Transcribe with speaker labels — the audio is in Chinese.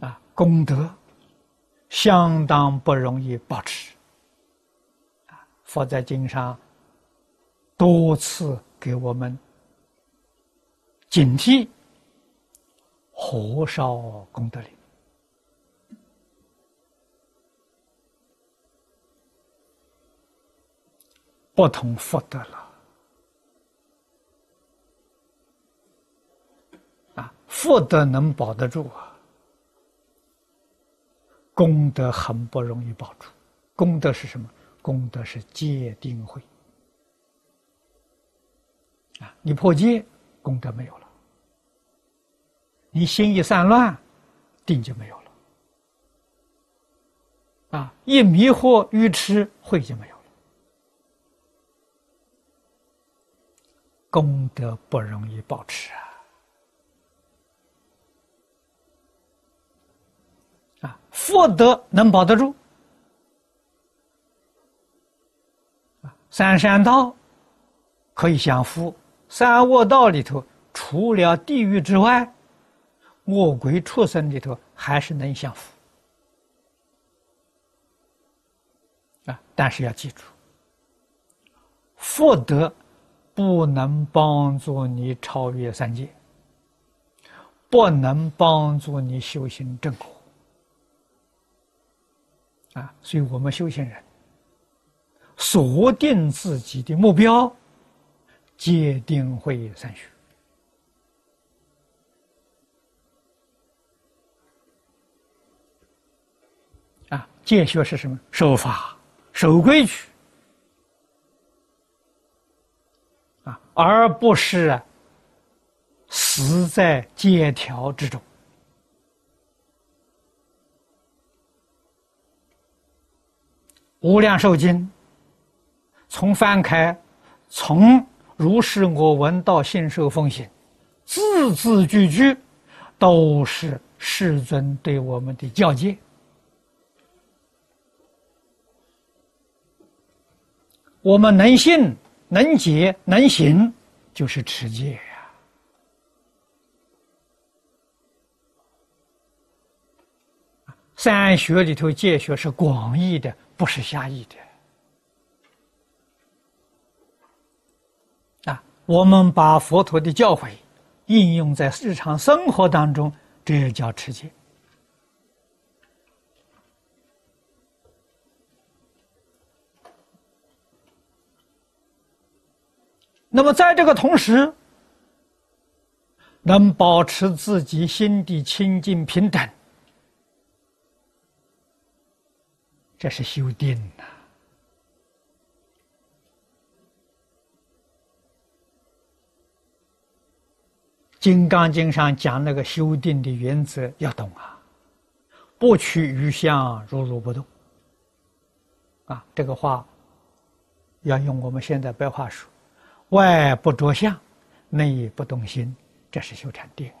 Speaker 1: 啊，功德相当不容易保持。啊，佛在经上多次给我们警惕，火烧功德林。不同福德了，啊，福德能保得住啊，功德很不容易保住。功德是什么？功德是戒定慧啊！你破戒，功德没有了；你心一散乱，定就没有了。啊，一迷惑愚痴，慧就没有了。功德不容易保持啊！福德能保得住！三善道可以享福，三恶道里头除了地狱之外，恶鬼畜生里头还是能享福啊！但是要记住，福德。不能帮助你超越三界，不能帮助你修行正果啊！所以我们修行人锁定自己的目标，戒定慧三学啊！戒学是什么？守法、守规矩啊。而不是死在戒条之中。无量寿经从翻开，从如是我闻到信受奉行，字字句句都是世尊对我们的教诫。我们能信。能解能行，就是持戒三学里头戒学是广义的，不是狭义的。啊，我们把佛陀的教诲应用在日常生活当中，这也叫持戒。那么，在这个同时，能保持自己心地清净平等，这是修定呐。《金刚经》上讲那个修定的原则要懂啊，不取于相，如如不动。啊，这个话要用我们现在白话说。外不着相，内不动心，这是修禅定。